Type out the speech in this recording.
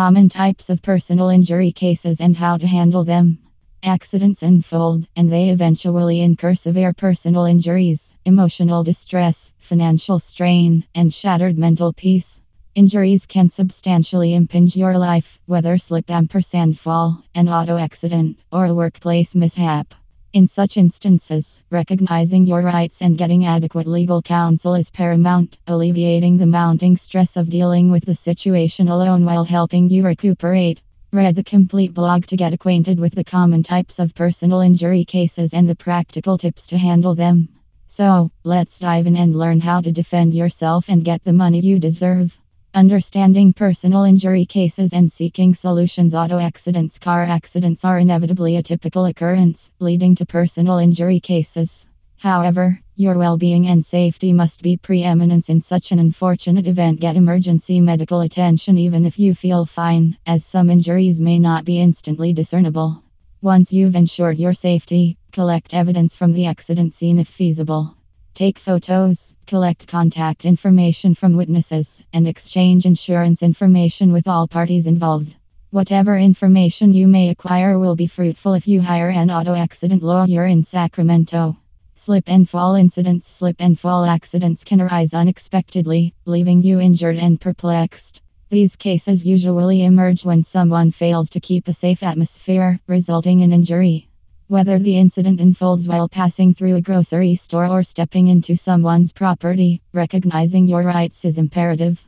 Common types of personal injury cases and how to handle them. Accidents unfold, and they eventually incur severe personal injuries, emotional distress, financial strain, and shattered mental peace. Injuries can substantially impinge your life, whether slip ampersand fall, an auto accident, or a workplace mishap. In such instances, recognizing your rights and getting adequate legal counsel is paramount, alleviating the mounting stress of dealing with the situation alone while helping you recuperate. Read the complete blog to get acquainted with the common types of personal injury cases and the practical tips to handle them. So, let's dive in and learn how to defend yourself and get the money you deserve. Understanding personal injury cases and seeking solutions. Auto accidents, car accidents are inevitably a typical occurrence, leading to personal injury cases. However, your well being and safety must be preeminence in such an unfortunate event. Get emergency medical attention even if you feel fine, as some injuries may not be instantly discernible. Once you've ensured your safety, collect evidence from the accident scene if feasible. Take photos, collect contact information from witnesses, and exchange insurance information with all parties involved. Whatever information you may acquire will be fruitful if you hire an auto accident lawyer in Sacramento. Slip and fall incidents Slip and fall accidents can arise unexpectedly, leaving you injured and perplexed. These cases usually emerge when someone fails to keep a safe atmosphere, resulting in injury. Whether the incident unfolds while passing through a grocery store or stepping into someone's property, recognizing your rights is imperative.